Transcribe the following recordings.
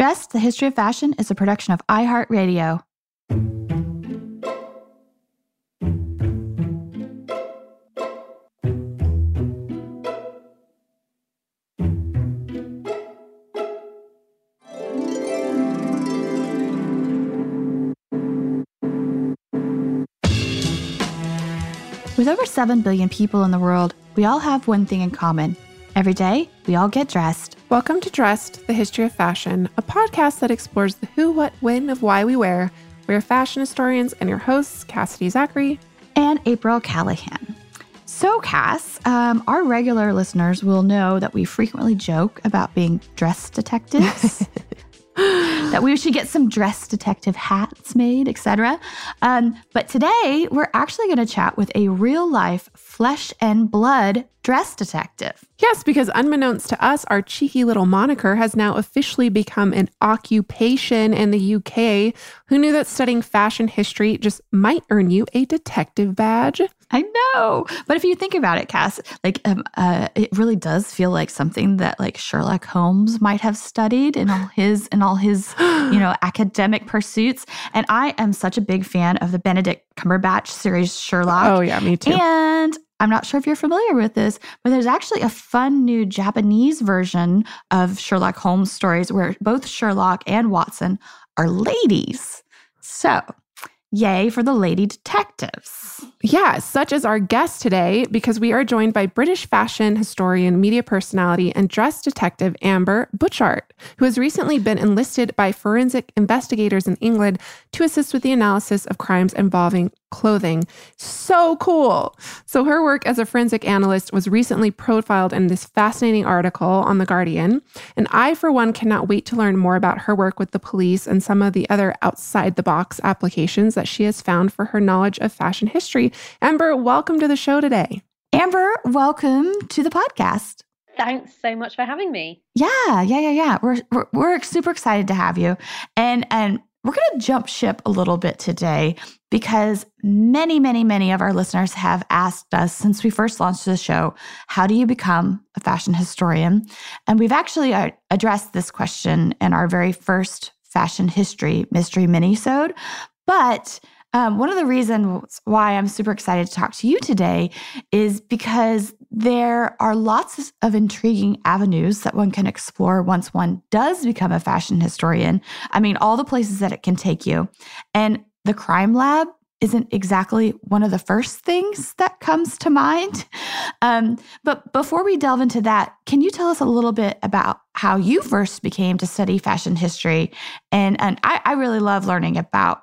Dressed, the History of Fashion is a production of iHeartRadio. With over 7 billion people in the world, we all have one thing in common. Every day, we all get dressed. Welcome to Dressed, the History of Fashion, a podcast that explores the who, what, when of why we wear. We're fashion historians and your hosts, Cassidy Zachary and April Calahan. So, Cass, um, our regular listeners will know that we frequently joke about being dress detectives. that we should get some dress detective hats made, etc. Um, but today we're actually going to chat with a real life flesh and blood dress detective. Yes, because unbeknownst to us, our cheeky little moniker has now officially become an occupation in the UK. Who knew that studying fashion history just might earn you a detective badge? I know. But if you think about it, Cass, like um, uh, it really does feel like something that like Sherlock Holmes might have studied in all his in all his, you know, academic pursuits. And I am such a big fan of the Benedict Cumberbatch series Sherlock. Oh yeah, me too. And I'm not sure if you're familiar with this, but there's actually a fun new Japanese version of Sherlock Holmes stories where both Sherlock and Watson are ladies. So, yay for the lady detectives. Yeah, such as our guest today, because we are joined by British fashion historian, media personality, and dress detective Amber Butchart, who has recently been enlisted by forensic investigators in England to assist with the analysis of crimes involving clothing. So cool. So, her work as a forensic analyst was recently profiled in this fascinating article on The Guardian. And I, for one, cannot wait to learn more about her work with the police and some of the other outside the box applications that she has found for her knowledge of fashion history. Amber, welcome to the show today. Amber, welcome to the podcast. Thanks so much for having me. Yeah, yeah, yeah, yeah. We're, we're, we're super excited to have you. And and we're going to jump ship a little bit today because many, many, many of our listeners have asked us since we first launched the show, how do you become a fashion historian? And we've actually uh, addressed this question in our very first fashion history mystery minisode. But um, one of the reasons why I'm super excited to talk to you today is because there are lots of intriguing avenues that one can explore once one does become a fashion historian. I mean, all the places that it can take you. And the crime lab isn't exactly one of the first things that comes to mind. Um, but before we delve into that, can you tell us a little bit about how you first became to study fashion history? And, and I, I really love learning about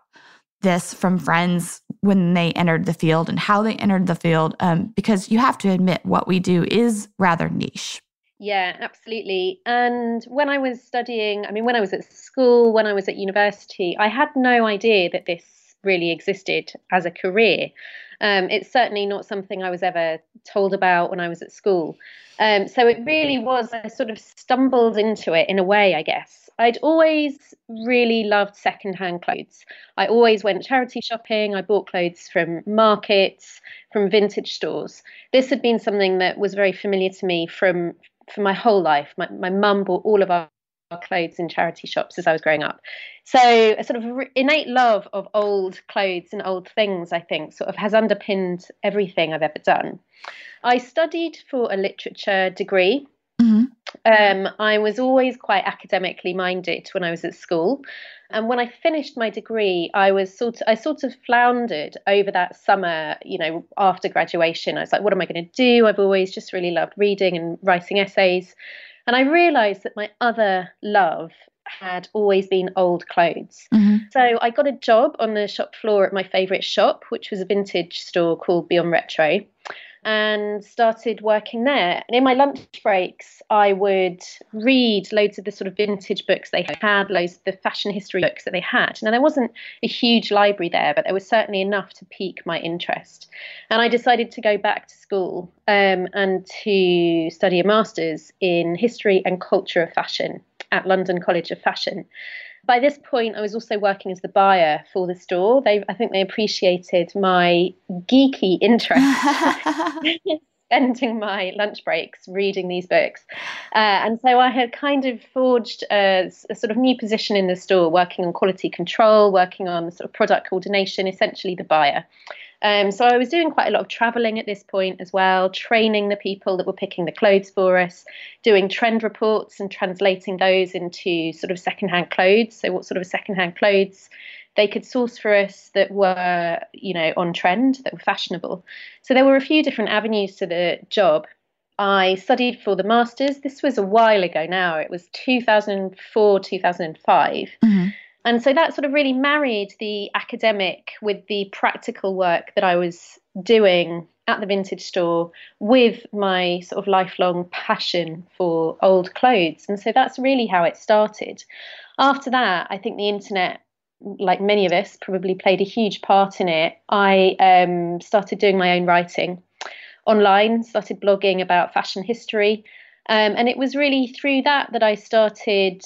this from friends when they entered the field and how they entered the field, um, because you have to admit what we do is rather niche. Yeah, absolutely. And when I was studying, I mean, when I was at school, when I was at university, I had no idea that this really existed as a career. Um, it's certainly not something I was ever told about when I was at school. Um, so it really was, I sort of stumbled into it in a way, I guess. I'd always really loved secondhand clothes. I always went charity shopping. I bought clothes from markets, from vintage stores. This had been something that was very familiar to me from for my whole life. My my mum bought all of our clothes in charity shops as I was growing up. So a sort of innate love of old clothes and old things, I think, sort of has underpinned everything I've ever done. I studied for a literature degree. Um, I was always quite academically minded when I was at school. And when I finished my degree, I was sort of, I sort of floundered over that summer, you know, after graduation. I was like, what am I going to do? I've always just really loved reading and writing essays. And I realized that my other love had always been old clothes. Mm-hmm. So I got a job on the shop floor at my favorite shop, which was a vintage store called Beyond Retro and started working there. And in my lunch breaks, I would read loads of the sort of vintage books they had, loads of the fashion history books that they had. Now, there wasn't a huge library there, but there was certainly enough to pique my interest. And I decided to go back to school um, and to study a master's in history and culture of fashion at London College of Fashion by this point, I was also working as the buyer for the store. They, I think, they appreciated my geeky interest. spending my lunch breaks reading these books. Uh, and so I had kind of forged a, a, sort of new position in the store, working on quality control, working on sort of product coordination, essentially the buyer. Um, so I was doing quite a lot of traveling at this point as well, training the people that were picking the clothes for us, doing trend reports and translating those into sort of secondhand clothes. So what sort of secondhand clothes they could source for us that were, you know, on trend, that were fashionable. So there were a few different avenues to the job. I studied for the masters. This was a while ago now. It was 2004, 2005. Mm-hmm. And so that sort of really married the academic with the practical work that I was doing at the vintage store with my sort of lifelong passion for old clothes. And so that's really how it started. After that, I think the internet, like many of us, probably played a huge part in it. I um, started doing my own writing online, started blogging about fashion history. Um, and it was really through that that I started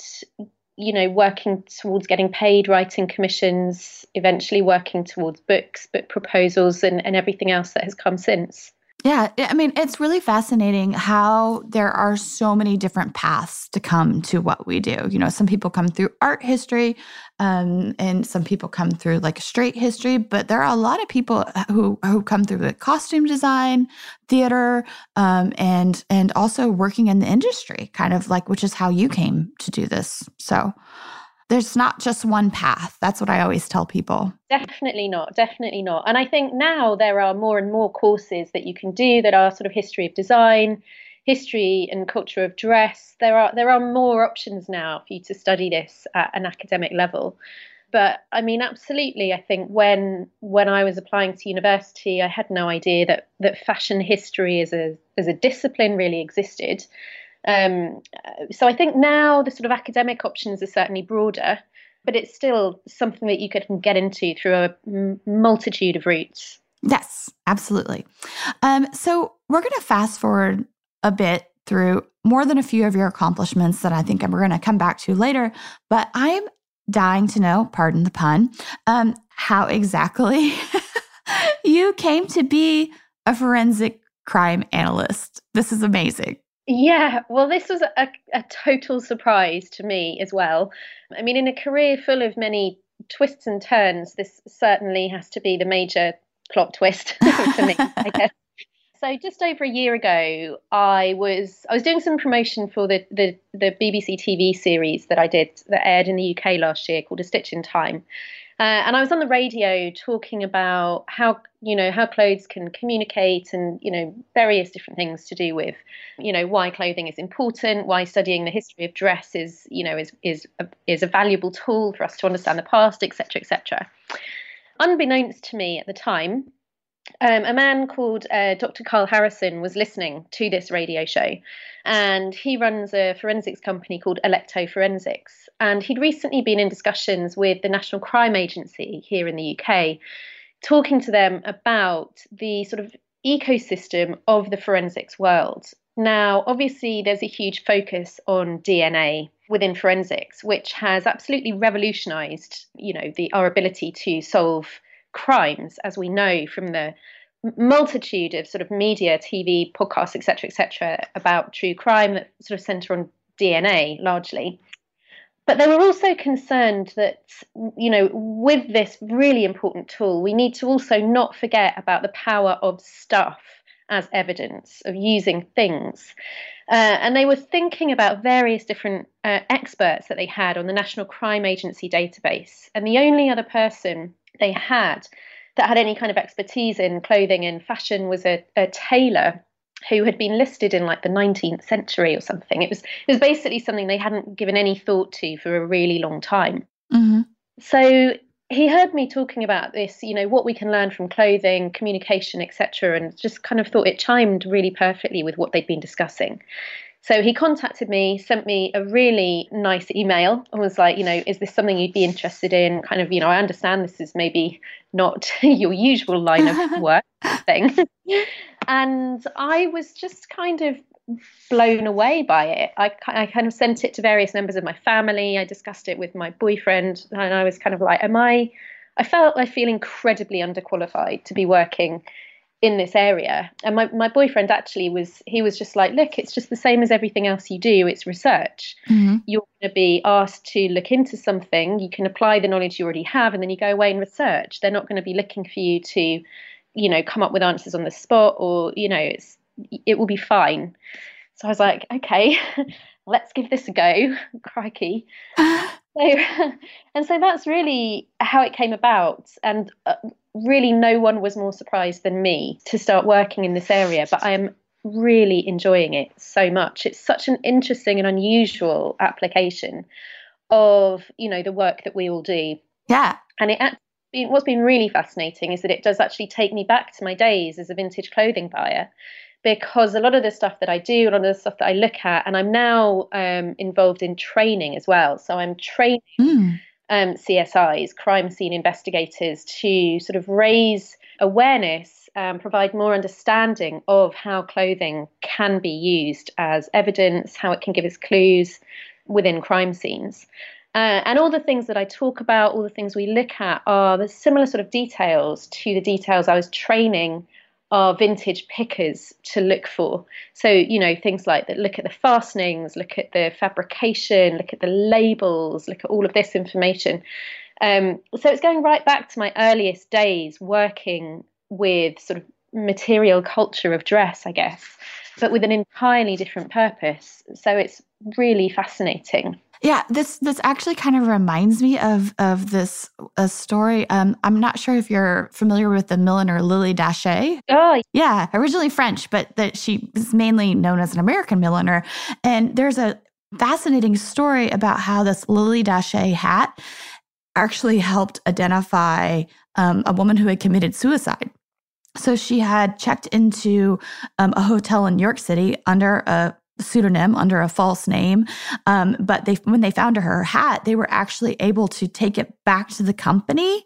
you know, working towards getting paid, writing commissions, eventually working towards books, book proposals, and, and everything else that has come since. Yeah, I mean, it's really fascinating how there are so many different paths to come to what we do. You know, some people come through art history, um, and some people come through like straight history, but there are a lot of people who who come through the costume design, theater, um, and and also working in the industry, kind of like which is how you came to do this. So there's not just one path. That's what I always tell people. Definitely not. Definitely not. And I think now there are more and more courses that you can do that are sort of history of design, history and culture of dress. There are there are more options now for you to study this at an academic level. But I mean, absolutely. I think when when I was applying to university, I had no idea that that fashion history as a as a discipline really existed. Um, so I think now the sort of academic options are certainly broader, but it's still something that you can get into through a multitude of routes. Yes, absolutely. Um, so we're going to fast forward a bit through more than a few of your accomplishments that I think we're going to come back to later. But I'm dying to know, pardon the pun, um, how exactly you came to be a forensic crime analyst. This is amazing. Yeah, well, this was a, a total surprise to me as well. I mean, in a career full of many twists and turns, this certainly has to be the major plot twist for me, I guess. So just over a year ago, I was I was doing some promotion for the, the the BBC TV series that I did that aired in the UK last year called A Stitch in Time, uh, and I was on the radio talking about how you know how clothes can communicate and you know various different things to do with you know why clothing is important, why studying the history of dress is you know is is a, is a valuable tool for us to understand the past, etc., etc. Unbeknownst to me at the time, um, a man called uh, Dr. Carl Harrison was listening to this radio show, and he runs a forensics company called Alecto Forensics. And he'd recently been in discussions with the National Crime Agency here in the UK, talking to them about the sort of ecosystem of the forensics world. Now, obviously, there's a huge focus on DNA within forensics, which has absolutely revolutionized, you know, the our ability to solve crimes, as we know from the multitude of sort of media, TV, podcasts, etc., etc., about true crime that sort of centre on DNA largely. But they were also concerned that, you know, with this really important tool, we need to also not forget about the power of stuff as evidence, of using things. Uh, and they were thinking about various different uh, experts that they had on the National Crime Agency database. And the only other person they had that had any kind of expertise in clothing and fashion was a, a tailor who had been listed in like the 19th century or something. It was it was basically something they hadn't given any thought to for a really long time. Mm-hmm. So he heard me talking about this, you know, what we can learn from clothing, communication, etc., and just kind of thought it chimed really perfectly with what they'd been discussing. So he contacted me, sent me a really nice email, and was like, you know, is this something you'd be interested in? Kind of, you know, I understand this is maybe not your usual line of work thing. and I was just kind of blown away by it. I, I kind of sent it to various members of my family. I discussed it with my boyfriend, and I was kind of like, am I? I felt I feel incredibly underqualified to be working in this area. And my, my boyfriend actually was, he was just like, look, it's just the same as everything else you do. It's research. Mm-hmm. You're going to be asked to look into something. You can apply the knowledge you already have and then you go away and research. They're not going to be looking for you to, you know, come up with answers on the spot or, you know, it's, it will be fine. So I was like, okay, let's give this a go. Crikey. So, and so that's really how it came about. And uh, really, no one was more surprised than me to start working in this area. But I am really enjoying it so much. It's such an interesting and unusual application of you know the work that we all do. Yeah, and it what's been really fascinating is that it does actually take me back to my days as a vintage clothing buyer because a lot of the stuff that I do, a lot of the stuff that I look at, and I'm now um, involved in training as well. So I'm training mm. Um, CSIs, crime scene investigators, to sort of raise awareness, um, provide more understanding of how clothing can be used as evidence, how it can give us clues within crime scenes. Uh, and all the things that I talk about, all the things we look at, are the similar sort of details to the details I was training are vintage pickers to look for. So, you know, things like that look at the fastenings, look at the fabrication, look at the labels, look at all of this information. Um, so it's going right back to my earliest days working with sort of material culture of dress, I guess, but with an entirely different purpose. So it's really fascinating. Yeah, this this actually kind of reminds me of of this a story. Um, I'm not sure if you're familiar with the milliner Lilly Daché. Oh, yeah, originally French, but that she is mainly known as an American milliner. And there's a fascinating story about how this Lilly Daché hat actually helped identify um, a woman who had committed suicide. So she had checked into um, a hotel in New York City under a pseudonym under a false name. Um, but they, when they found her hat, they were actually able to take it back to the company,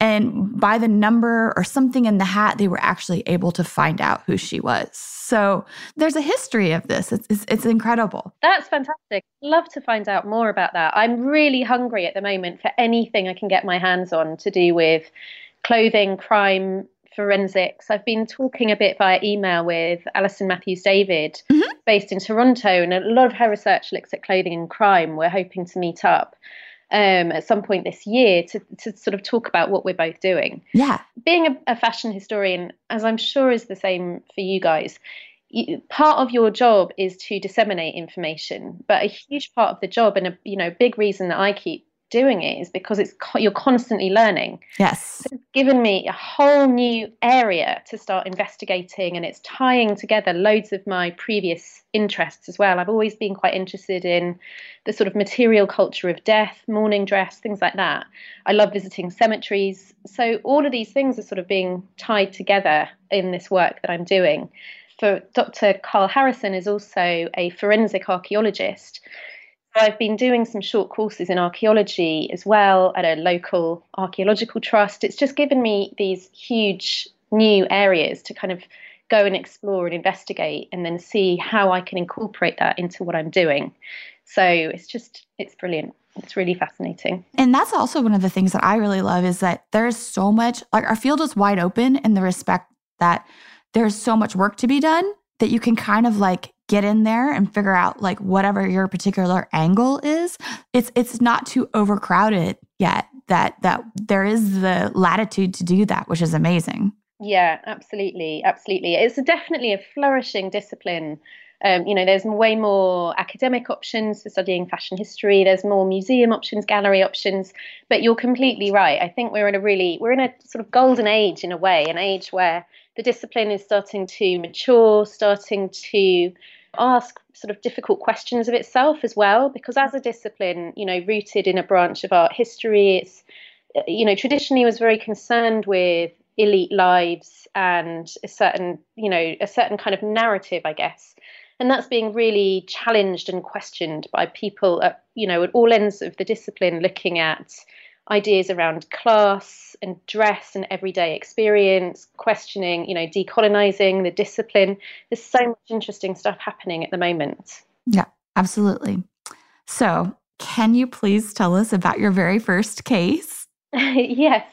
and by the number or something in the hat, they were actually able to find out who she was. So there's a history of this. It's, it's, it's incredible. That's fantastic. Love to find out more about that. I'm really hungry at the moment for anything I can get my hands on to do with clothing, crime, forensics. I've been talking a bit via email with Alison Matthews David, mm-hmm. based in Toronto, and a lot of her research looks at clothing and crime. We're hoping to meet up um, at some point this year to, to sort of talk about what we're both doing. Yeah. Being a, a fashion historian, as I'm sure is the same for you guys, you, part of your job is to disseminate information, but a huge part of the job and a you know big reason that I keep doing it is because it's you're constantly learning. Yes. It's given me a whole new area to start investigating and it's tying together loads of my previous interests as well. I've always been quite interested in the sort of material culture of death, mourning dress, things like that. I love visiting cemeteries. So all of these things are sort of being tied together in this work that I'm doing. For Dr. Carl Harrison is also a forensic archaeologist I've been doing some short courses in archaeology as well at a local archaeological trust. It's just given me these huge new areas to kind of go and explore and investigate and then see how I can incorporate that into what I'm doing. So it's just, it's brilliant. It's really fascinating. And that's also one of the things that I really love is that there's so much, like our field is wide open in the respect that there's so much work to be done that you can kind of like get in there and figure out like whatever your particular angle is it's it's not too overcrowded yet that that there is the latitude to do that which is amazing. Yeah absolutely absolutely. It's definitely a flourishing discipline. Um, you know there's way more academic options for studying fashion history. There's more museum options gallery options. But you're completely right. I think we're in a really we're in a sort of golden age in a way an age where the discipline is starting to mature starting to ask sort of difficult questions of itself as well because as a discipline you know rooted in a branch of art history it's you know traditionally was very concerned with elite lives and a certain you know a certain kind of narrative i guess. And that's being really challenged and questioned by people at you know at all ends of the discipline looking at ideas around class and dress and everyday experience, questioning, you know, decolonizing the discipline. There's so much interesting stuff happening at the moment. Yeah, absolutely. So, can you please tell us about your very first case? yes.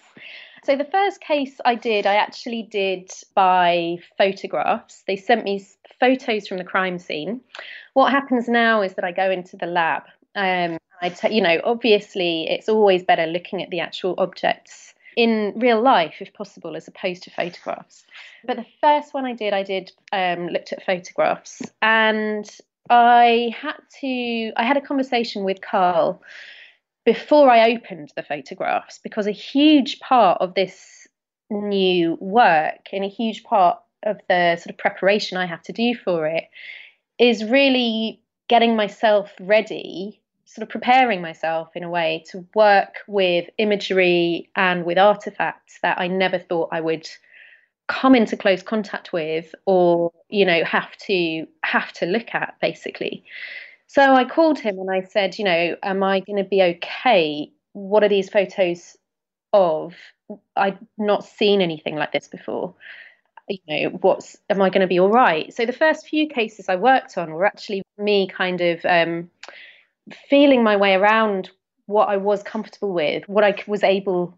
So the first case I did, I actually did by photographs. They sent me photos from the crime scene. What happens now is that I go into the lab. Um, I t- you know, obviously, it's always better looking at the actual objects in real life, if possible, as opposed to photographs. But the first one I did, I did um, looked at photographs, and I had to. I had a conversation with Carl before I opened the photographs because a huge part of this new work and a huge part of the sort of preparation I have to do for it is really getting myself ready, sort of preparing myself in a way to work with imagery and with artifacts that I never thought I would come into close contact with or you know have to have to look at basically so I called him and I said, you know, am I going to be okay? What are these photos of? I've not seen anything like this before. You know, what's am I going to be all right? So the first few cases I worked on were actually me kind of um, feeling my way around what I was comfortable with, what I was able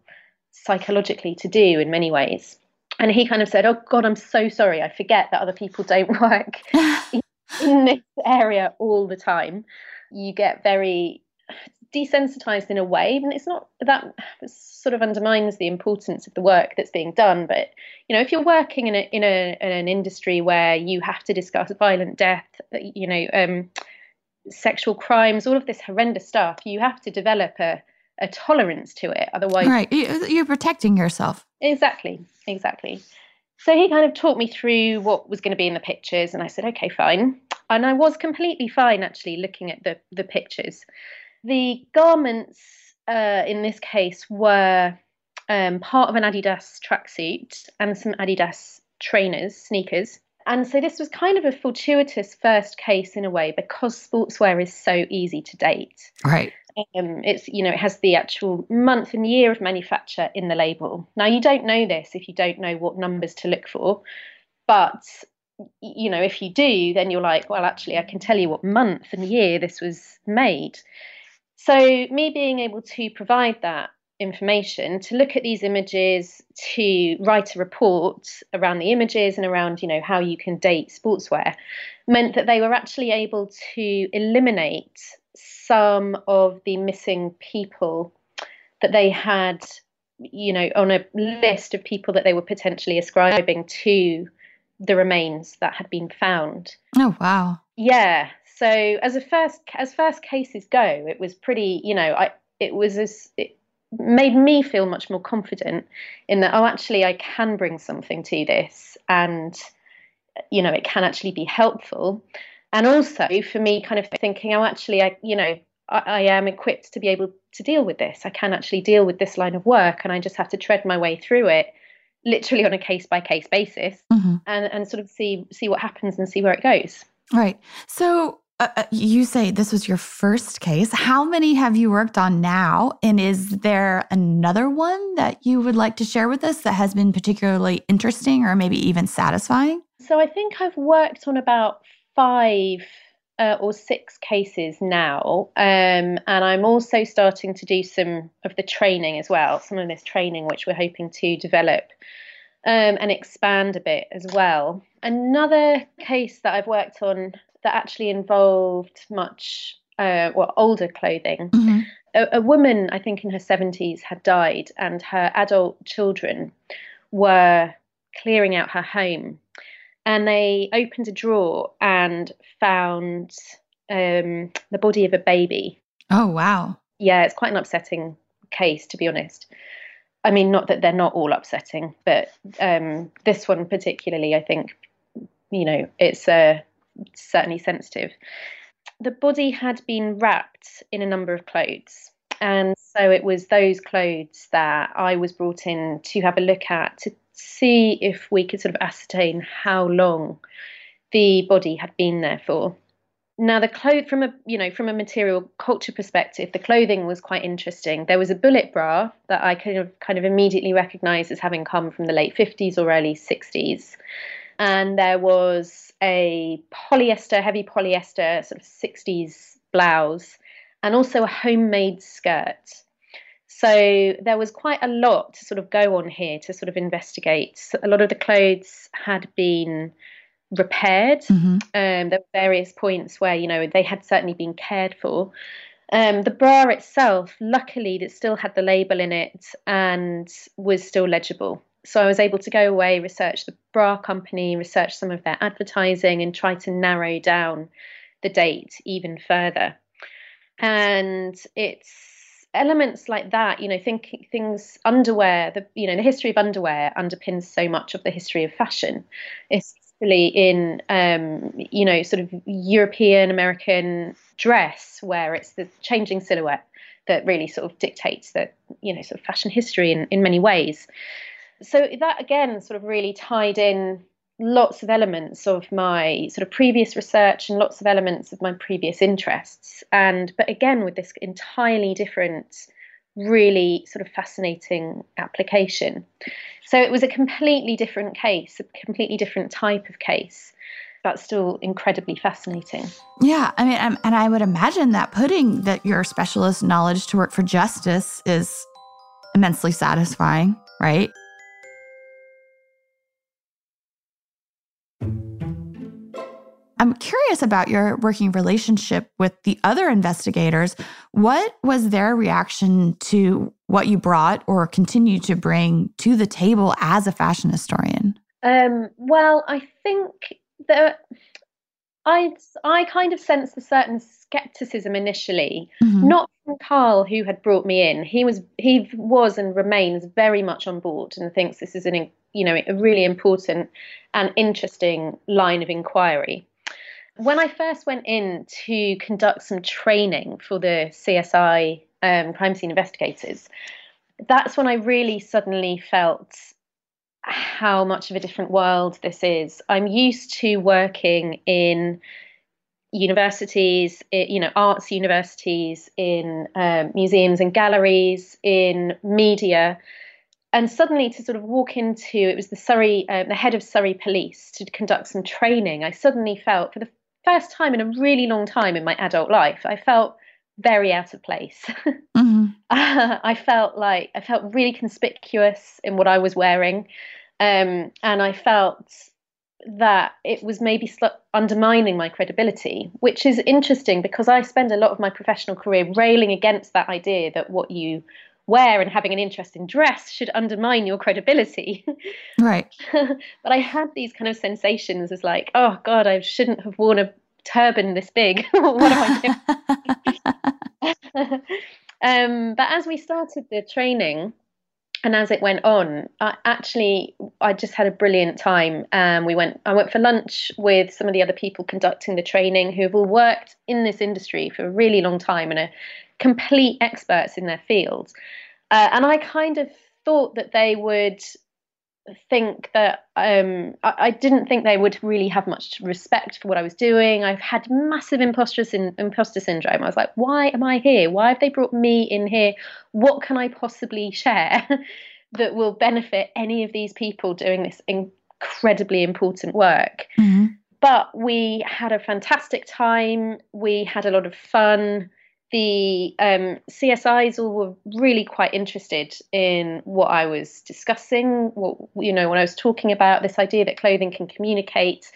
psychologically to do in many ways. And he kind of said, "Oh God, I'm so sorry. I forget that other people don't work in this area all the time. You get very desensitized in a way and it's not that sort of undermines the importance of the work that's being done but you know if you're working in a in a in an industry where you have to discuss violent death you know um, sexual crimes all of this horrendous stuff you have to develop a a tolerance to it otherwise right you're protecting yourself exactly exactly so he kind of talked me through what was going to be in the pictures, and I said, okay, fine. And I was completely fine actually looking at the, the pictures. The garments uh, in this case were um, part of an Adidas tracksuit and some Adidas trainers, sneakers. And so this was kind of a fortuitous first case in a way because sportswear is so easy to date. Right. Um, it's you know it has the actual month and year of manufacture in the label. Now you don't know this if you don't know what numbers to look for, but you know if you do, then you're like, well, actually, I can tell you what month and year this was made. So me being able to provide that information to look at these images to write a report around the images and around you know how you can date sportswear meant that they were actually able to eliminate some of the missing people that they had, you know, on a list of people that they were potentially ascribing to the remains that had been found. Oh wow. Yeah. So as a first as first cases go, it was pretty, you know, I it was as it made me feel much more confident in that oh actually I can bring something to this and you know it can actually be helpful. And also for me kind of thinking oh actually i you know I, I, am equipped to be able to deal with this. I can actually deal with this line of work and i just have to tread my way through it literally on a case by case basis mm-hmm. and and sort of see see what happens and see where it goes. Right. So uh, uh, you say this was your first case. How many have you worked on now? And is there another one that you would like to share with us that has been particularly interesting or maybe even satisfying? So I think I've worked on about five uh, or six cases now. Um, and I'm also starting to do some of the training as well, some of this training which we're hoping to develop um, and expand a bit as well. Another case that I've worked on that actually involved much, uh, well, older clothing. Mm-hmm. A, a woman, I think in her 70s, had died, and her adult children were clearing out her home and they opened a drawer and found um, the body of a baby. Oh, wow. Yeah, it's quite an upsetting case, to be honest. I mean, not that they're not all upsetting, but um, this one particularly, I think, you know, it's uh, certainly sensitive. The body had been wrapped in a number of clothes. And so it was those clothes that I was brought in to have a look at to see if we could sort of ascertain how long the body had been there for. Now, the clothes from a you know from a material culture perspective, the clothing was quite interesting. There was a bullet bra that I kind of kind of immediately recognised as having come from the late fifties or early sixties, and there was a polyester, heavy polyester, sort of sixties blouse, and also a homemade skirt. So there was quite a lot to sort of go on here to sort of investigate. So a lot of the clothes had been repaired. Mm-hmm. Um, there were various points where you know they had certainly been cared for. Um, the bra itself, luckily, it still had the label in it and was still legible. So I was able to go away, research the bra company, research some of their advertising, and try to narrow down the date even further. And it's elements like that, you know, think things underwear, the you know, the history of underwear underpins so much of the history of fashion. Especially in um, you know, sort of European American dress where it's the changing silhouette that really sort of dictates that, you know, sort of fashion history in, in many ways. So that again sort of really tied in lots of elements of my sort of previous research and lots of elements of my previous interests. And but again with this entirely different really sort of fascinating application. So it was a completely different case a completely different type of case but still incredibly fascinating. Yeah i mean and i would imagine that putting that your specialist knowledge to work for justice is immensely satisfying right I'm curious about your working relationship with the other investigators. What was their reaction to what you brought or continue to bring to the table as a fashion historian? Um, well, I think that I I kind of sensed a certain skepticism initially, mm-hmm. not from Carl who had brought me in. He was he was and remains very much on board and thinks this is an you know a really important and interesting line of inquiry when I first went in to conduct some training for the CSI um, crime scene investigators, that's when I really suddenly felt how much of a different world this is. I'm used to working in universities, you know, arts universities, in um, museums and galleries, in media. And suddenly, to sort of walk into it was the Surrey, uh, the head of Surrey Police to conduct some training. I suddenly felt, for the first time in a really long time in my adult life, I felt very out of place. Mm-hmm. I felt like I felt really conspicuous in what I was wearing, um, and I felt that it was maybe sl- undermining my credibility, which is interesting because I spend a lot of my professional career railing against that idea that what you wear and having an interest in dress should undermine your credibility. Right. but I had these kind of sensations as like, oh God, I shouldn't have worn a turban this big. what am I doing? um, but as we started the training, and as it went on, I actually I just had a brilliant time. Um, we went I went for lunch with some of the other people conducting the training who have all worked in this industry for a really long time and are complete experts in their fields. Uh, and I kind of thought that they would think that um, I, I, didn't think they would really have much respect for what I was doing. I've had massive imposter, syn- imposter syndrome. I was like, why am I here? Why have they brought me in here? What can I possibly share that will benefit any of these people doing this incredibly important work? Mm-hmm. But we had a fantastic time. We had a lot of fun the um, CSIs all were really quite interested in what I was discussing. What you know, when I was talking about this idea that clothing can communicate.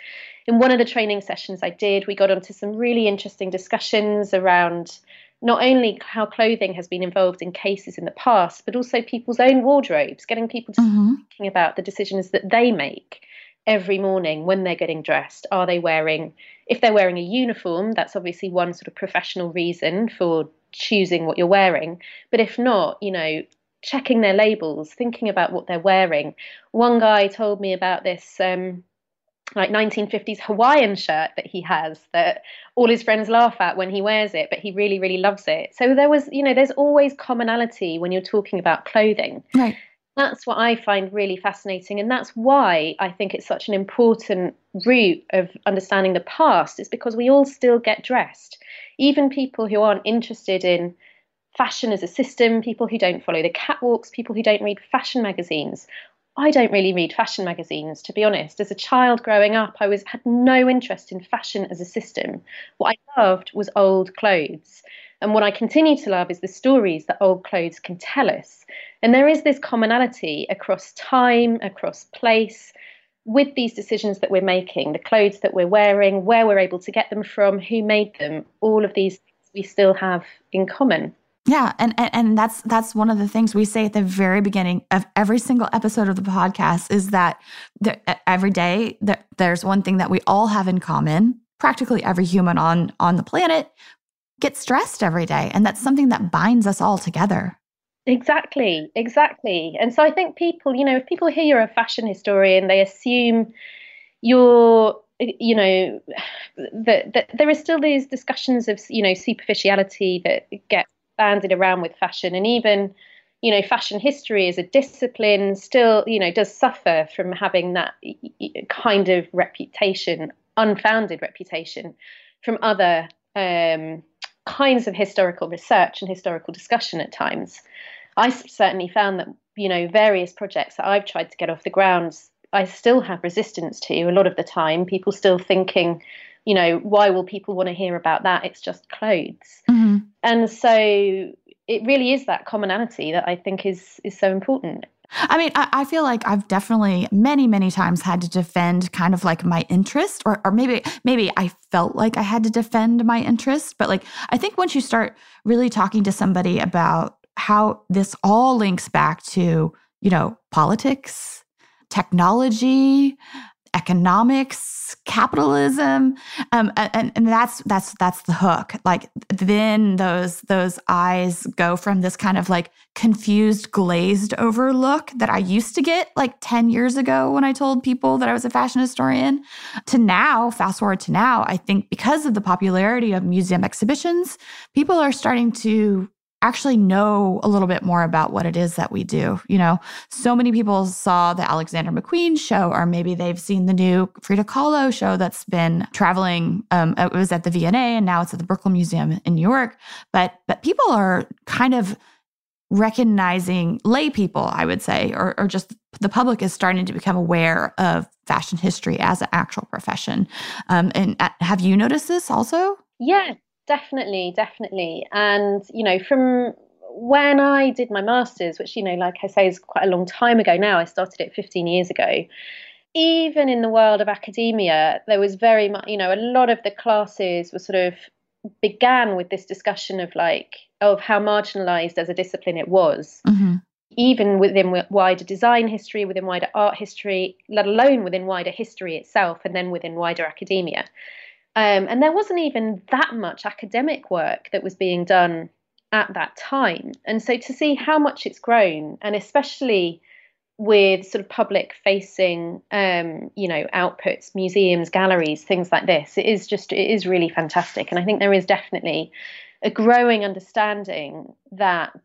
In one of the training sessions I did, we got onto some really interesting discussions around not only how clothing has been involved in cases in the past, but also people's own wardrobes, getting people to mm-hmm. thinking about the decisions that they make every morning when they're getting dressed. Are they wearing if they're wearing a uniform, that's obviously one sort of professional reason for choosing what you're wearing. But if not, you know, checking their labels, thinking about what they're wearing. One guy told me about this um, like 1950s Hawaiian shirt that he has that all his friends laugh at when he wears it, but he really, really loves it. So there was, you know, there's always commonality when you're talking about clothing. Right that's what I find really fascinating. And that's why I think it's such an important route of understanding the past, is because we all still get dressed. Even people who aren't interested in fashion as a system, people who don't follow the catwalks, people who don't read fashion magazines. I don't really read fashion magazines, to be honest. As a child growing up, I was had no interest in fashion as a system. What I loved was old clothes. And what I continue to love is the stories that old clothes can tell us. And there is this commonality across time, across place, with these decisions that we're making, the clothes that we're wearing, where we're able to get them from, who made them, all of these we still have in common. Yeah, and, and and that's that's one of the things we say at the very beginning of every single episode of the podcast is that every day that there's one thing that we all have in common. Practically every human on on the planet gets stressed every day, and that's something that binds us all together. Exactly, exactly. And so I think people, you know, if people hear you're a fashion historian, they assume you're you know that, that there are still these discussions of you know superficiality that get bandied around with fashion and even you know fashion history as a discipline still you know does suffer from having that kind of reputation unfounded reputation from other um, kinds of historical research and historical discussion at times i certainly found that you know various projects that i've tried to get off the ground i still have resistance to a lot of the time people still thinking you know, why will people want to hear about that? It's just clothes. Mm-hmm. And so it really is that commonality that I think is is so important. I mean, I, I, feel like I've definitely many, many times had to defend kind of like my interest, or or maybe maybe I felt like I had to defend my interest. But like I think once you start really talking to somebody about how this all links back to, you know, politics, technology, economics, capitalism, um, and, and that's that's that's the hook. Like then those those eyes go from this kind of like confused, glazed over look that I used to get like ten years ago when I told people that I was a fashion historian, to now. Fast forward to now, I think because of the popularity of museum exhibitions, people are starting to actually know a little bit more about what it is that we do. You know, so many people saw the Alexander McQueen show, or maybe they've seen the new Frida Kahlo show that's been traveling. Um, it was at the V&A and now it's at the Brooklyn Museum in New York. But but people are kind of recognizing lay people, I would say, or, or just the public is starting to become aware of fashion history as an actual profession. Um, and uh, have you noticed this also? Yeah, definitely, definitely. And, you know, from when I did my master's, which, you know, like I say, is quite a long time ago now, I started it 15 years ago. Even in the world of academia, there was very much, you know, a lot of the classes were sort of began with this discussion of like, of how marginalized as a discipline it was. Mm-hmm. Even within wider design history, within wider art history, let alone within wider history itself, and then within wider academia. Um, and there wasn't even that much academic work that was being done at that time. And so to see how much it's grown, and especially with sort of public facing um, you know outputs museums galleries things like this it is just it is really fantastic. And i think there is definitely a growing understanding that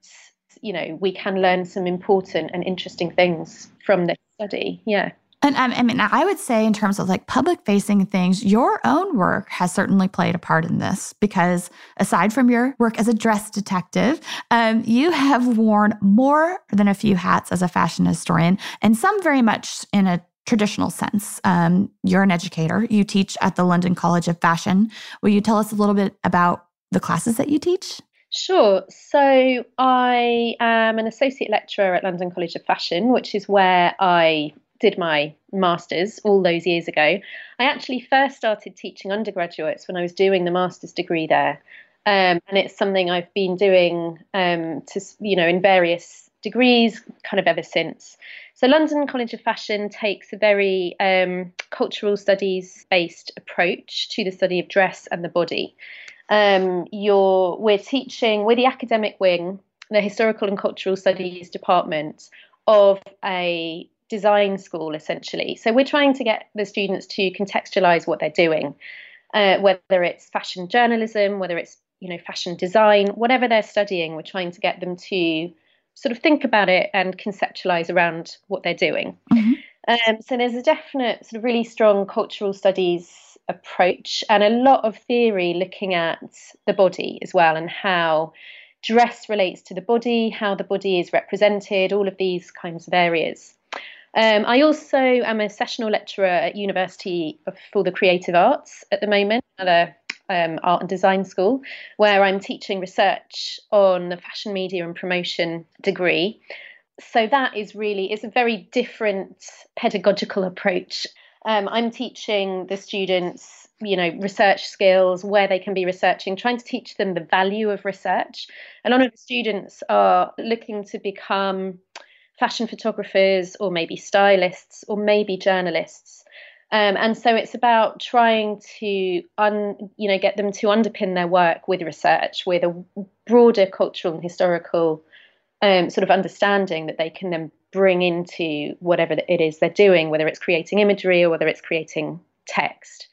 you know we can learn some important and interesting things from this study. Yeah and I mean, I would say, in terms of like public facing things, your own work has certainly played a part in this because aside from your work as a dress detective, um, you have worn more than a few hats as a fashion historian, and some very much in a traditional sense. Um, you're an educator, you teach at the London College of Fashion. Will you tell us a little bit about the classes that you teach? Sure. So I am an associate lecturer at London College of Fashion, which is where I did my master's all those years ago, I actually first started teaching undergraduates when I was doing the master's degree there. Um, and it's something I've been doing um, to, you know, in various degrees kind of ever since. So, London College of Fashion takes a very um, cultural studies based approach to the study of dress and the body. Um, you're, we're teaching, we're the academic wing, the Historical and Cultural Studies Department of a design school essentially. So we're trying to get the students to contextualize what they're doing, uh, whether it's fashion journalism, whether it's you know fashion design, whatever they're studying. We're trying to get them to sort of think about it and conceptualize around what they're doing. Mm-hmm. Um, so there's a definite sort of really strong cultural studies approach and a lot of theory looking at the body as well and how dress relates to the body, how the body is represented, all of these kinds of areas. Um, I also am a sessional lecturer at University for the Creative Arts at the moment, another um, art and design school, where I'm teaching research on the fashion media and promotion degree. So that is really it's a very different pedagogical approach. Um, I'm teaching the students, you know, research skills, where they can be researching, trying to teach them the value of research. A lot of the students are looking to become fashion photographers or maybe stylists or maybe journalists. Um, and so it's about trying to un, you know get them to underpin their work with research with a broader cultural and historical um, sort of understanding that they can then bring into whatever it is they're doing, whether it's creating imagery or whether it's creating text.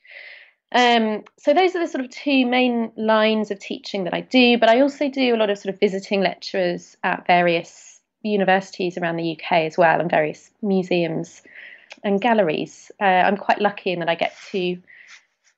Um, so those are the sort of two main lines of teaching that I do, but I also do a lot of sort of visiting lecturers at various universities around the UK as well and various museums and galleries. Uh, I'm quite lucky in that I get to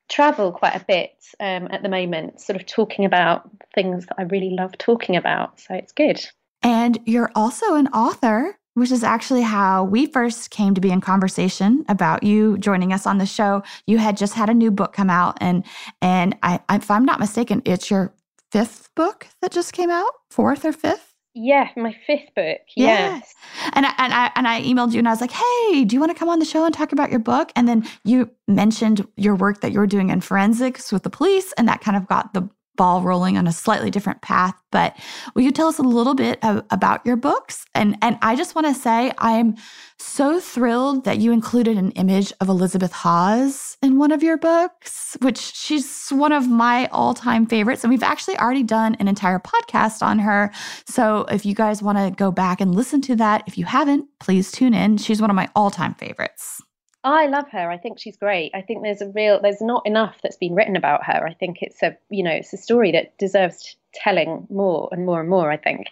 travel quite a bit um, at the moment, sort of talking about things that I really love talking about. So it's good. And you're also an author, which is actually how we first came to be in conversation about you joining us on the show. You had just had a new book come out, and and I, if I'm not mistaken, it's your fifth book that just came out, fourth or fifth. Yeah, my fifth book. Yes. yes. And I, and I and I emailed you and I was like, "Hey, do you want to come on the show and talk about your book?" And then you mentioned your work that you were doing in forensics with the police and that kind of got the ball rolling on a slightly different path. But will you tell us a little bit of, about your books? And and I just want to say I'm so thrilled that you included an image of Elizabeth Hawes in one of your books, which she's one of my all-time favorites. And we've actually already done an entire podcast on her. So if you guys want to go back and listen to that, if you haven't, please tune in. She's one of my all-time favorites. I love her. I think she's great. I think there's a real there's not enough that's been written about her. I think it's a you know it's a story that deserves telling more and more and more. I think.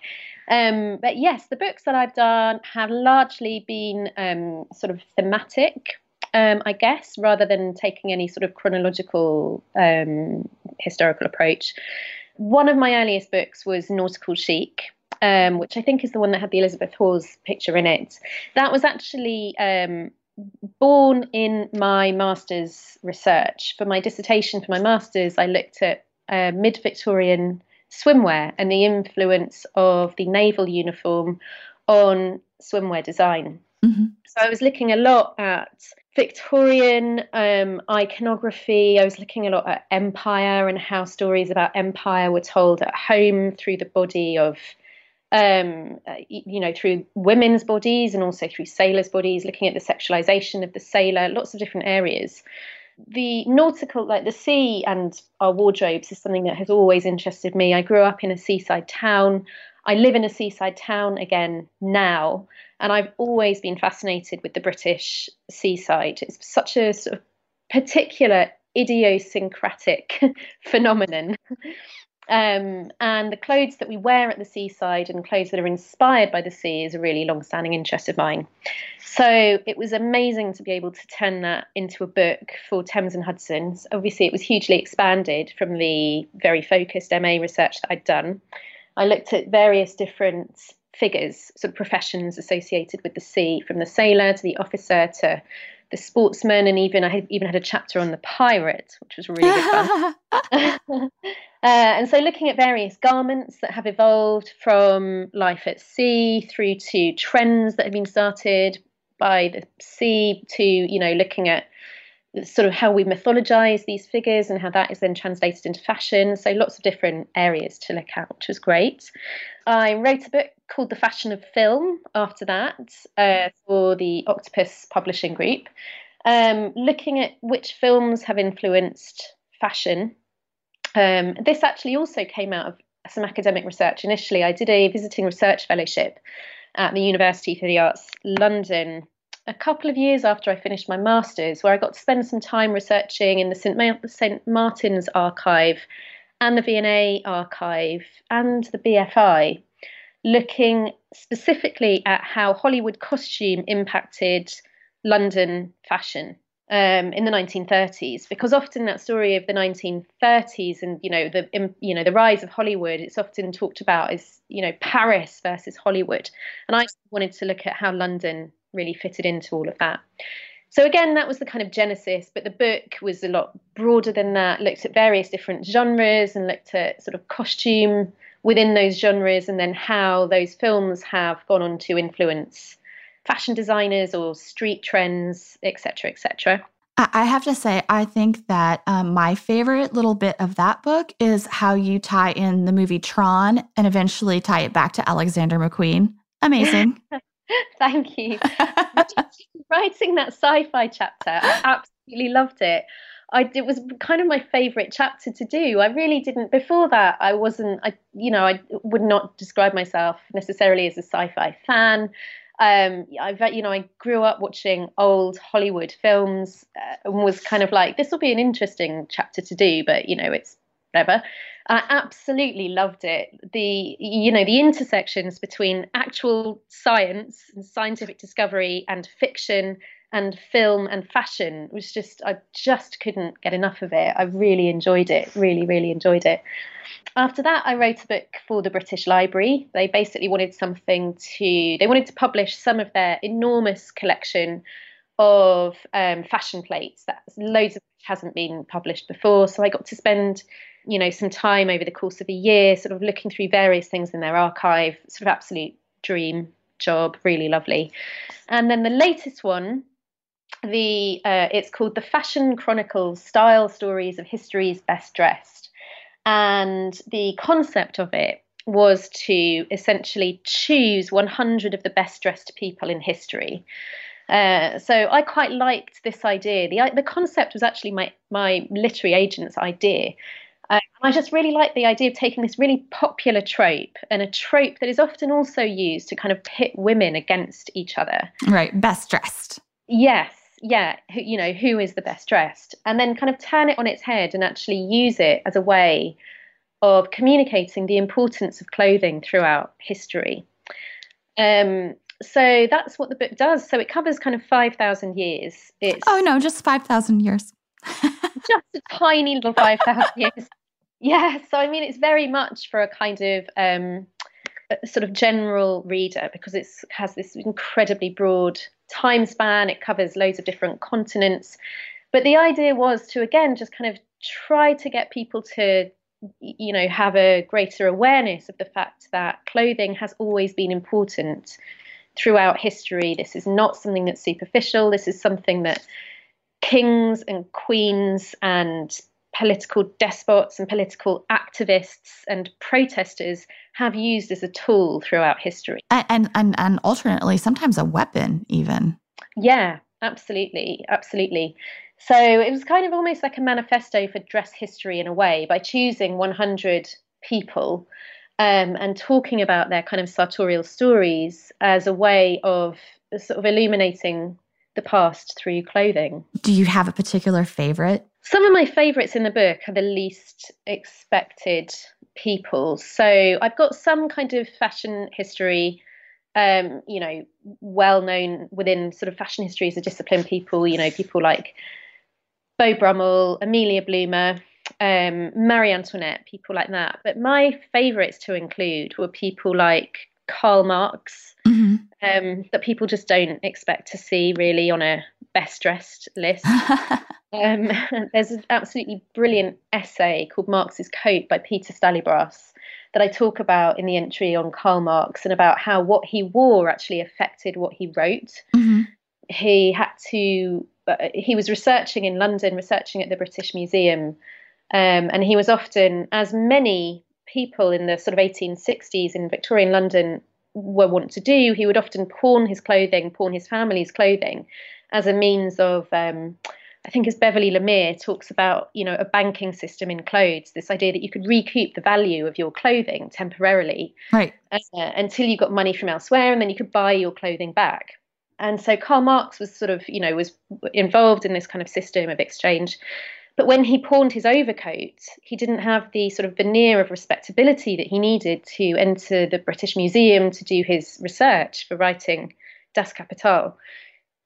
Um, but yes, the books that I've done have largely been um, sort of thematic, um, I guess, rather than taking any sort of chronological um, historical approach. One of my earliest books was Nautical Chic, um, which I think is the one that had the Elizabeth Hawes picture in it. That was actually um, born in my master's research. For my dissertation, for my master's, I looked at uh, mid Victorian swimwear and the influence of the naval uniform on swimwear design. Mm-hmm. So I was looking a lot at Victorian um, iconography. I was looking a lot at empire and how stories about empire were told at home through the body of um, uh, you know, through women's bodies and also through sailors' bodies, looking at the sexualization of the sailor, lots of different areas. The nautical, like the sea and our wardrobes, is something that has always interested me. I grew up in a seaside town. I live in a seaside town again now, and I've always been fascinated with the British seaside. It's such a sort of particular idiosyncratic phenomenon. Um, and the clothes that we wear at the seaside and clothes that are inspired by the sea is a really long standing interest of mine. So it was amazing to be able to turn that into a book for Thames and Hudson's. Obviously, it was hugely expanded from the very focused MA research that I'd done. I looked at various different figures, sort of professions associated with the sea, from the sailor to the officer to the sportsman, and even I had, even had a chapter on the pirate, which was really good fun. uh, and so, looking at various garments that have evolved from life at sea through to trends that have been started by the sea to you know looking at sort of how we mythologize these figures and how that is then translated into fashion. So lots of different areas to look at, which was great. I wrote a book called The Fashion of Film after that uh, for the Octopus Publishing Group, um, looking at which films have influenced fashion. Um, this actually also came out of some academic research. Initially, I did a visiting research fellowship at the University for the Arts London a couple of years after I finished my master's, where I got to spend some time researching in the St. Ma- St. Martin's archive and the V&A archive and the BFI, looking specifically at how Hollywood costume impacted London fashion. Um, in the 1930s, because often that story of the 1930s and you know the you know the rise of Hollywood, it's often talked about as you know Paris versus Hollywood, and I wanted to look at how London really fitted into all of that. so again, that was the kind of genesis, but the book was a lot broader than that, looked at various different genres and looked at sort of costume within those genres and then how those films have gone on to influence fashion designers or street trends, etc., etc. I have to say, I think that um, my favorite little bit of that book is how you tie in the movie Tron and eventually tie it back to Alexander McQueen. Amazing. Thank you. Writing that sci fi chapter, I absolutely loved it. I it was kind of my favorite chapter to do. I really didn't before that. I wasn't. I you know I would not describe myself necessarily as a sci-fi fan. Um, I've you know I grew up watching old Hollywood films uh, and was kind of like this will be an interesting chapter to do, but you know it's whatever. I absolutely loved it. The you know the intersections between actual science and scientific discovery and fiction and film and fashion was just I just couldn't get enough of it. I really enjoyed it. Really, really enjoyed it. After that, I wrote a book for the British Library. They basically wanted something to they wanted to publish some of their enormous collection of um, fashion plates that loads of which hasn't been published before. So I got to spend you know some time over the course of a year sort of looking through various things in their archive sort of absolute dream job really lovely and then the latest one the uh, it's called the Fashion Chronicles: Style Stories of History's Best Dressed, and the concept of it was to essentially choose 100 of the best dressed people in history. Uh, so I quite liked this idea. The the concept was actually my my literary agent's idea. I just really like the idea of taking this really popular trope and a trope that is often also used to kind of pit women against each other. Right, best dressed. Yes, yeah, you know, who is the best dressed, and then kind of turn it on its head and actually use it as a way of communicating the importance of clothing throughout history. Um, so that's what the book does. So it covers kind of 5,000 years. It's oh, no, just 5,000 years. just a tiny little 5,000 years. Yeah. So, I mean, it's very much for a kind of um, sort of general reader because it has this incredibly broad time span, it covers loads of different continents. But the idea was to, again, just kind of try to get people to you know have a greater awareness of the fact that clothing has always been important throughout history this is not something that's superficial this is something that kings and queens and political despots and political activists and protesters have used as a tool throughout history. And, and and alternately, sometimes a weapon, even. Yeah, absolutely, absolutely. So it was kind of almost like a manifesto for dress history in a way by choosing 100 people um, and talking about their kind of sartorial stories as a way of sort of illuminating the past through clothing. Do you have a particular favorite? Some of my favorites in the book are the least expected people. So I've got some kind of fashion history, um, you know, well known within sort of fashion history as a discipline people, you know, people like Beau Brummel, Amelia Bloomer, um, Marie Antoinette, people like that. But my favorites to include were people like Karl Marx. Um, that people just don't expect to see really on a best dressed list. um, there's an absolutely brilliant essay called Marx's Coat by Peter Stallybrass that I talk about in the entry on Karl Marx and about how what he wore actually affected what he wrote. Mm-hmm. He had to, uh, he was researching in London, researching at the British Museum, um, and he was often, as many people in the sort of 1860s in Victorian London were wont to do, he would often pawn his clothing, pawn his family's clothing as a means of um, I think as Beverly Lemire talks about, you know, a banking system in clothes, this idea that you could recoup the value of your clothing temporarily, right, uh, until you got money from elsewhere, and then you could buy your clothing back. And so Karl Marx was sort of, you know, was involved in this kind of system of exchange. But when he pawned his overcoat, he didn't have the sort of veneer of respectability that he needed to enter the British Museum to do his research for writing Das Kapital.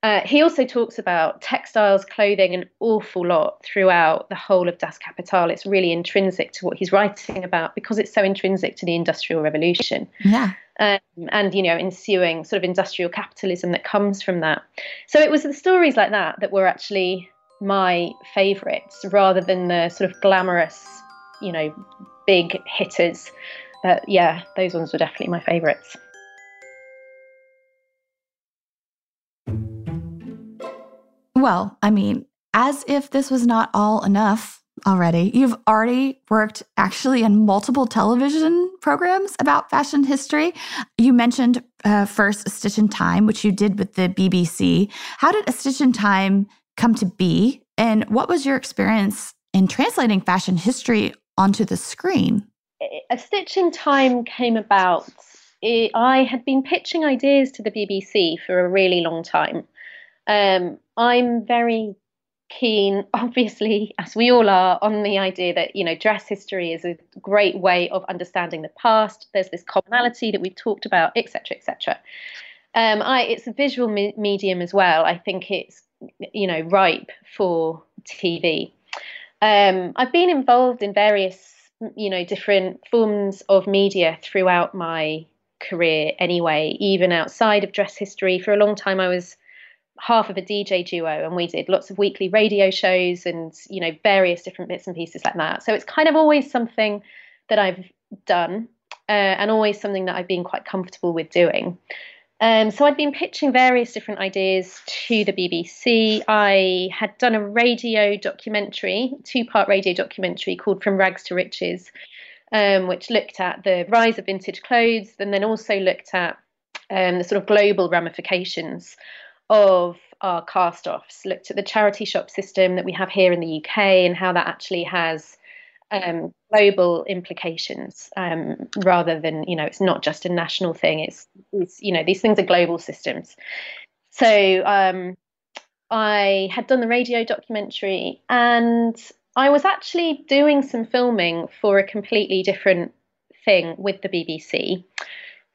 Uh, he also talks about textiles, clothing, an awful lot throughout the whole of Das Kapital. It's really intrinsic to what he's writing about because it's so intrinsic to the Industrial Revolution. Yeah. Um, and you know, ensuing sort of industrial capitalism that comes from that. So it was the stories like that that were actually my favourites, rather than the sort of glamorous, you know, big hitters. But yeah, those ones were definitely my favourites. Well, I mean, as if this was not all enough already, you've already worked actually in multiple television programs about fashion history. You mentioned uh, first A Stitch in Time, which you did with the BBC. How did A Stitch in Time come to be? And what was your experience in translating fashion history onto the screen? A Stitch in Time came about. I had been pitching ideas to the BBC for a really long time. Um, I'm very keen, obviously, as we all are, on the idea that you know dress history is a great way of understanding the past. There's this commonality that we've talked about, etc., etc. Um, it's a visual me- medium as well. I think it's you know ripe for TV. Um, I've been involved in various you know different forms of media throughout my career anyway even outside of dress history for a long time i was half of a DJ duo and we did lots of weekly radio shows and you know various different bits and pieces like that. So it's kind of always something that I've done uh, and always something that I've been quite comfortable with doing. Um, so I'd been pitching various different ideas to the BBC. I had done a radio documentary, two-part radio documentary called From Rags to Riches, um, which looked at the rise of vintage clothes and then also looked at um, the sort of global ramifications of our cast offs, looked at the charity shop system that we have here in the UK and how that actually has um, global implications um, rather than, you know, it's not just a national thing. It's, it's you know, these things are global systems. So um, I had done the radio documentary and I was actually doing some filming for a completely different thing with the BBC.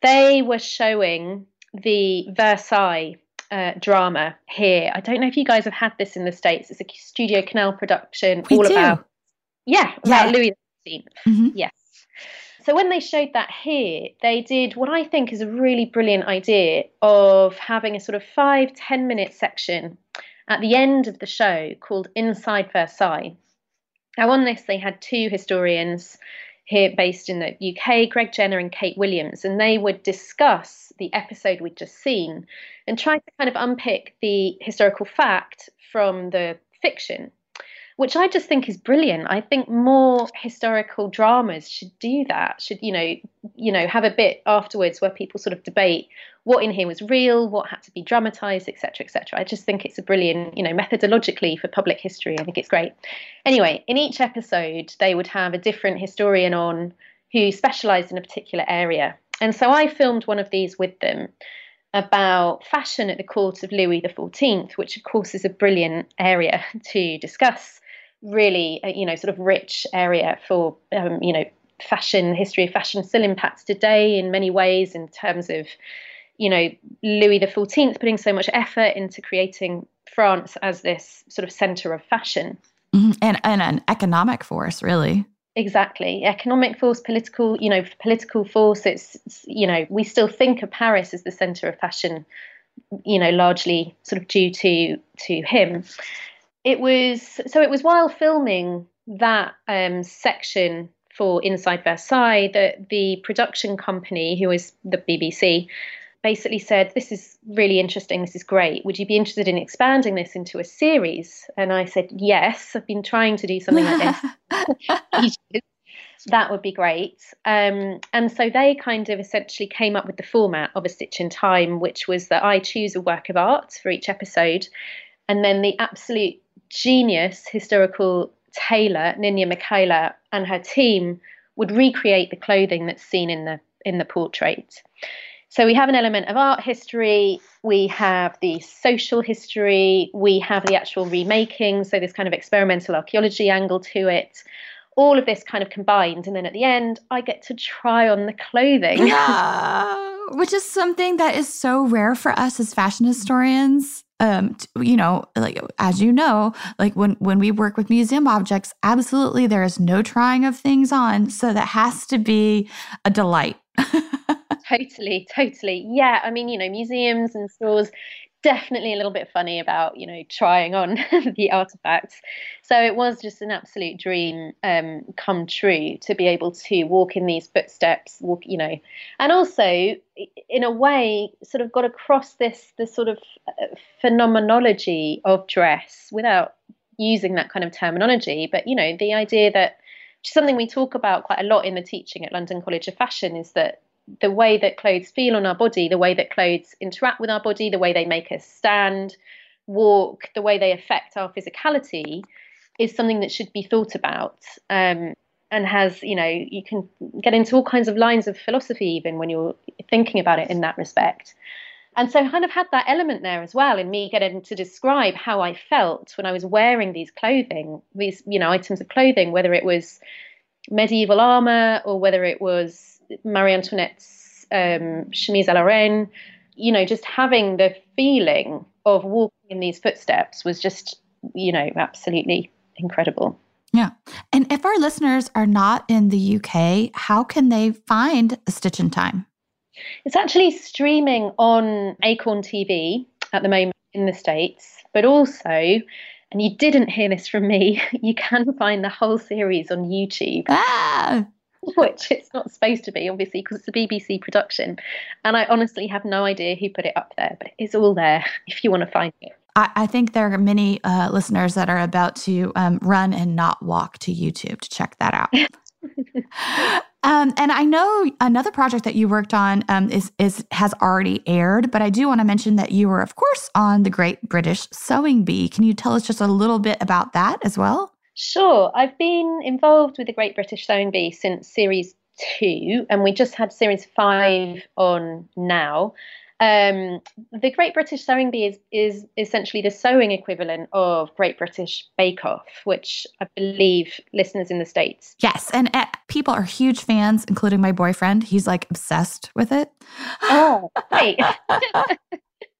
They were showing the Versailles uh, drama here. I don't know if you guys have had this in the States. It's a Studio Canal production we all do. about, yeah, Yeah. about Louis XVI. Mm-hmm. Yes. So when they showed that here, they did what I think is a really brilliant idea of having a sort of five, 10 minute section at the end of the show called Inside Versailles. Now, on this, they had two historians here based in the UK, Greg Jenner and Kate Williams, and they would discuss the episode we'd just seen and try to kind of unpick the historical fact from the fiction which I just think is brilliant. I think more historical dramas should do that. Should you know, you know, have a bit afterwards where people sort of debate what in here was real, what had to be dramatized, etc., etc. I just think it's a brilliant, you know, methodologically for public history. I think it's great. Anyway, in each episode, they would have a different historian on who specialised in a particular area, and so I filmed one of these with them about fashion at the court of Louis XIV, which of course is a brilliant area to discuss really, uh, you know, sort of rich area for, um, you know, fashion, history of fashion still impacts today in many ways in terms of, you know, Louis XIV putting so much effort into creating France as this sort of center of fashion. Mhm. And, and an economic force, really. Exactly. Economic force, political, you know, political force. It's, it's, you know, we still think of Paris as the center of fashion, you know, largely sort of due to to him. It was so it was while filming that um, section for Inside Versailles that the production company, who is the BBC, basically said, This is really interesting. This is great. Would you be interested in expanding this into a series? And I said, Yes, I've been trying to do something like this. That would be great. Um, and so they kind of essentially came up with the format of A Stitch in Time, which was that I choose a work of art for each episode. And then the absolute genius historical tailor, Ninya Mikhaila, and her team would recreate the clothing that's seen in the in the portrait. So we have an element of art history, we have the social history, we have the actual remaking, so this kind of experimental archaeology angle to it. All of this kind of combined, and then at the end, I get to try on the clothing. Which is something that is so rare for us as fashion historians. Um you know like as you know like when when we work with museum objects absolutely there is no trying of things on. So that has to be a delight. Totally totally. Yeah i mean you know museums and stores definitely a little bit funny about you know trying on the artifacts. So it was just an absolute dream um, come true to be able to walk in these footsteps walk you know. And also in a way sort of got across this this sort of uh, phenomenology of dress without using that kind of terminology. But you know the idea that something we talk about quite a lot in the teaching at London College of Fashion is that the way that clothes feel on our body, the way that clothes interact with our body, the way they make us stand, walk, the way they affect our physicality is something that should be thought about. Um, and has, you know, you can get into all kinds of lines of philosophy even when you're thinking about it in that respect. And so, kind of had that element there as well in me getting to describe how I felt when I was wearing these clothing, these, you know, items of clothing, whether it was medieval armor or whether it was Marie Antoinette's um, chemise à la reine, you know, just having the feeling of walking in these footsteps was just, you know, absolutely incredible. Yeah. And if our listeners are not in the UK, how can they find A Stitch in Time? It's actually streaming on Acorn TV at the moment in the States, but also, and you didn't hear this from me, you can find the whole series on YouTube. Ah! which it's not supposed to be, obviously, because it's a BBC production. And I honestly have no idea who put it up there, but it's all there if you want to find it. I, I think there are many uh, listeners that are about to um, run and not walk to YouTube to check that out. um, and I know another project that you worked on um, is is has already aired, but I do want to mention that you were, of course, on the Great British Sewing Bee. Can you tell us just a little bit about that as well? Sure. I've been involved with the Great British Sewing Bee since series two, and we just had series five on now. Um, the Great British Sewing Bee is, is essentially the sewing equivalent of Great British Bake Off, which I believe listeners in the States. Yes. And uh, people are huge fans, including my boyfriend. He's like obsessed with it. Oh, great.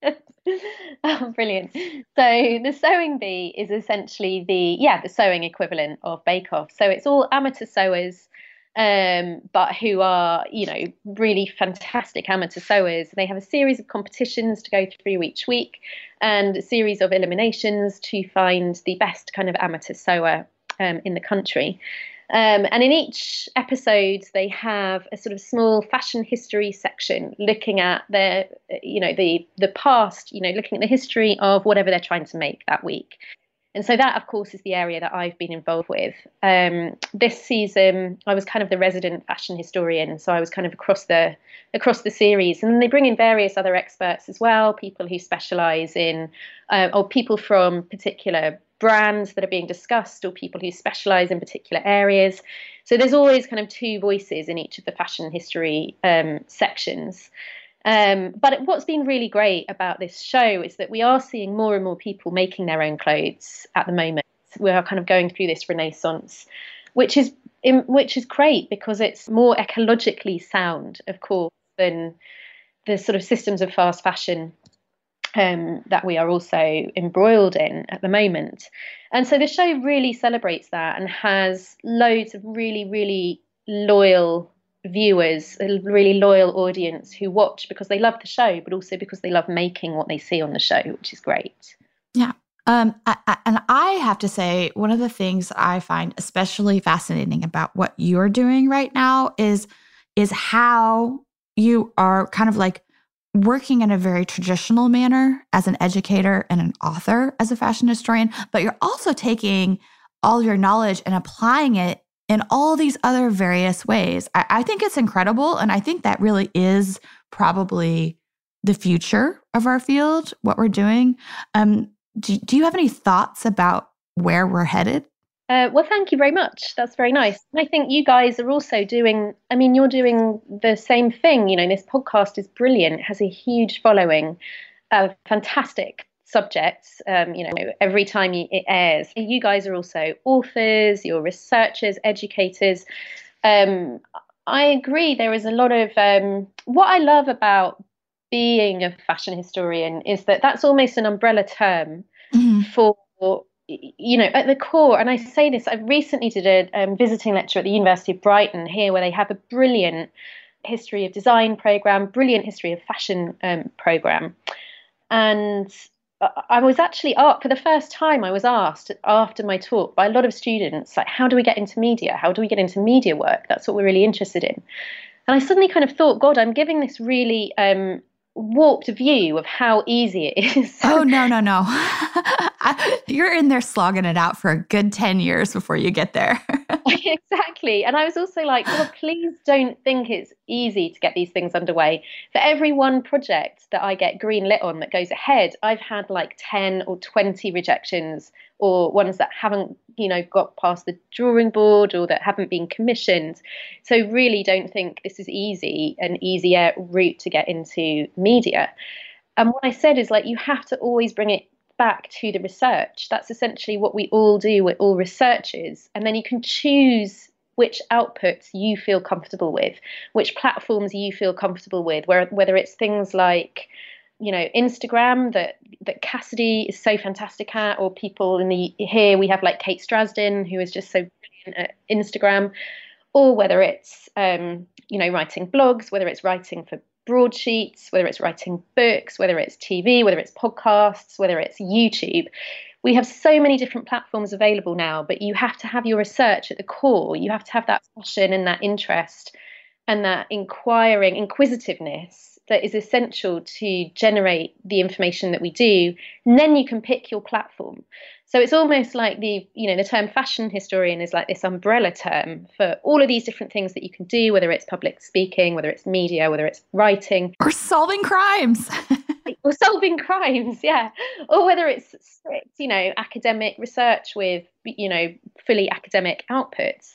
oh, brilliant. So the sewing bee is essentially the yeah the sewing equivalent of Bake Off. So it's all amateur sewers, um, but who are you know really fantastic amateur sewers. They have a series of competitions to go through each week, and a series of eliminations to find the best kind of amateur sewer um, in the country. Um, and in each episode, they have a sort of small fashion history section, looking at their, you know, the the past, you know, looking at the history of whatever they're trying to make that week. And so that, of course, is the area that I've been involved with. Um, this season, I was kind of the resident fashion historian, so I was kind of across the across the series. And they bring in various other experts as well, people who specialise in, uh, or people from particular brands that are being discussed or people who specialize in particular areas. So there's always kind of two voices in each of the fashion history um, sections. Um, but what's been really great about this show is that we are seeing more and more people making their own clothes at the moment. We are kind of going through this renaissance, which is which is great because it's more ecologically sound, of course, than the sort of systems of fast fashion um, that we are also embroiled in at the moment. And so the show really celebrates that and has loads of really, really loyal viewers, a really loyal audience who watch because they love the show, but also because they love making what they see on the show, which is great. Yeah. Um, I, I, and I have to say, one of the things I find especially fascinating about what you're doing right now is is how you are kind of like working in a very traditional manner as an educator and an author as a fashion historian, but you're also taking all your knowledge and applying it in all these other various ways. I, I think it's incredible. And I think that really is probably the future of our field, what we're doing. Um, do, do you have any thoughts about where we're headed? Uh, well, thank you very much. That's very nice. And I think you guys are also doing, I mean, you're doing the same thing. You know, this podcast is brilliant, it has a huge following, uh, fantastic subjects, um, you know, every time it airs. You guys are also authors, you're researchers, educators. Um, I agree. There is a lot of um, what I love about being a fashion historian is that that's almost an umbrella term mm-hmm. for you know at the core and i say this i recently did a um, visiting lecture at the university of brighton here where they have a brilliant history of design program brilliant history of fashion um, program and I was actually asked for the first time. I was asked after my talk by a lot of students, like, how do we get into media? How do we get into media work? That's what we're really interested in. And I suddenly kind of thought, God, I'm giving this really um, warped view of how easy it is. oh, no, no, no. You're in there slogging it out for a good 10 years before you get there. exactly. And I was also like, well, please don't think it's easy to get these things underway. For every one project that I get green lit on that goes ahead, I've had like 10 or 20 rejections or ones that haven't, you know, got past the drawing board or that haven't been commissioned. So really don't think this is easy, an easier route to get into media. And what I said is like you have to always bring it back to the research. That's essentially what we all do. We're all researchers. And then you can choose which outputs you feel comfortable with, which platforms you feel comfortable with, where, whether it's things like you know Instagram that that Cassidy is so fantastic at, or people in the here we have like Kate Strasdin who is just so brilliant at Instagram, or whether it's um, you know writing blogs, whether it's writing for broadsheets, whether it's writing books, whether it's TV, whether it's podcasts, whether it's YouTube. We have so many different platforms available now, but you have to have your research at the core. You have to have that passion and that interest and that inquiring inquisitiveness that is essential to generate the information that we do and then you can pick your platform. So it's almost like the you know the term fashion historian is like this umbrella term for all of these different things that you can do whether it's public speaking whether it's media whether it's writing. Or solving crimes. Or solving crimes yeah. Or whether it's strict you know academic research with you know fully academic outputs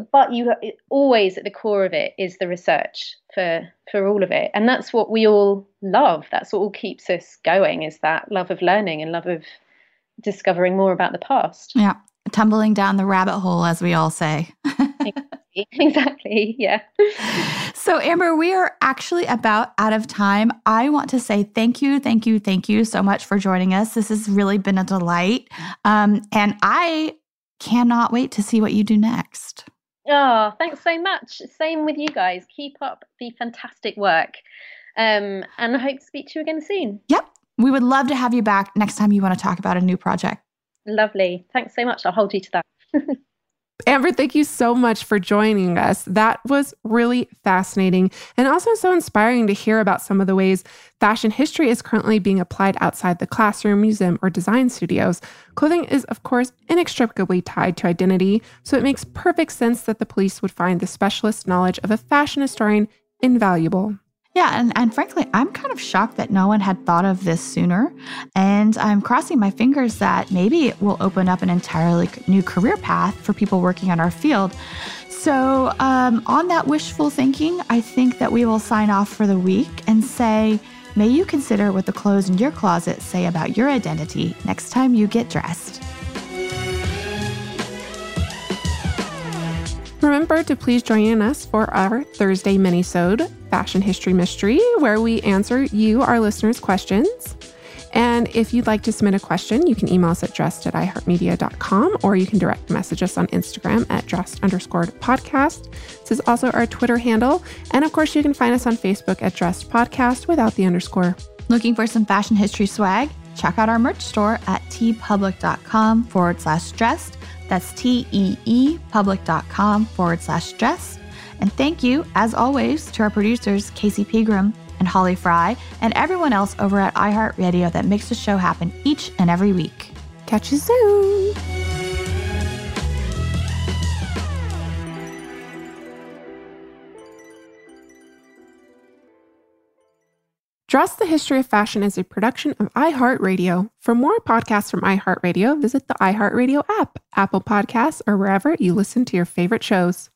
but you always at the core of it is the research for for all of it. And that's what we all love. That's what all keeps us going is that love of learning and love of discovering more about the past. Yeah. Tumbling down the rabbit hole as we all say. Exactly. exactly. Yeah. So amber we are actually about out of time. I want to say thank you thank you thank you so much for joining us. This has really been a delight. Um, and i cannot wait to see what you do next Oh, thanks so much. Same with you guys. Keep up the fantastic work. Um, and I hope to speak to you again soon. Yep. We would love to have you back next time you want to talk about a new project. Lovely. Thanks so much. I'll hold you to that. Amber, thank you so much for joining us. That was really fascinating and also so inspiring to hear about some of the ways fashion history is currently being applied outside the classroom, museum, or design studios. Clothing is, of course, inextricably tied to identity, so it makes perfect sense that the police would find the specialist knowledge of a fashion historian invaluable. Yeah, and, and frankly, I'm kind of shocked that no one had thought of this sooner. And I'm crossing my fingers that maybe it will open up an entirely new career path for people working in our field. So, um, on that wishful thinking, I think that we will sign off for the week and say, may you consider what the clothes in your closet say about your identity next time you get dressed. Remember to please join us for our Thursday minisode, Fashion History Mystery, where we answer you, our listeners' questions. And if you'd like to submit a question, you can email us at dressed at iheartmedia.com or you can direct message us on Instagram at dressed underscore podcast. This is also our Twitter handle. And of course, you can find us on Facebook at dressed podcast without the underscore. Looking for some fashion history swag? Check out our merch store at teepublic.com forward slash dressed. That's T E E public.com forward slash dress. And thank you, as always, to our producers, Casey Pegram and Holly Fry, and everyone else over at iHeartRadio that makes the show happen each and every week. Catch you soon. Dressed the History of Fashion is a production of iHeartRadio. For more podcasts from iHeartRadio, visit the iHeartRadio app, Apple Podcasts, or wherever you listen to your favorite shows.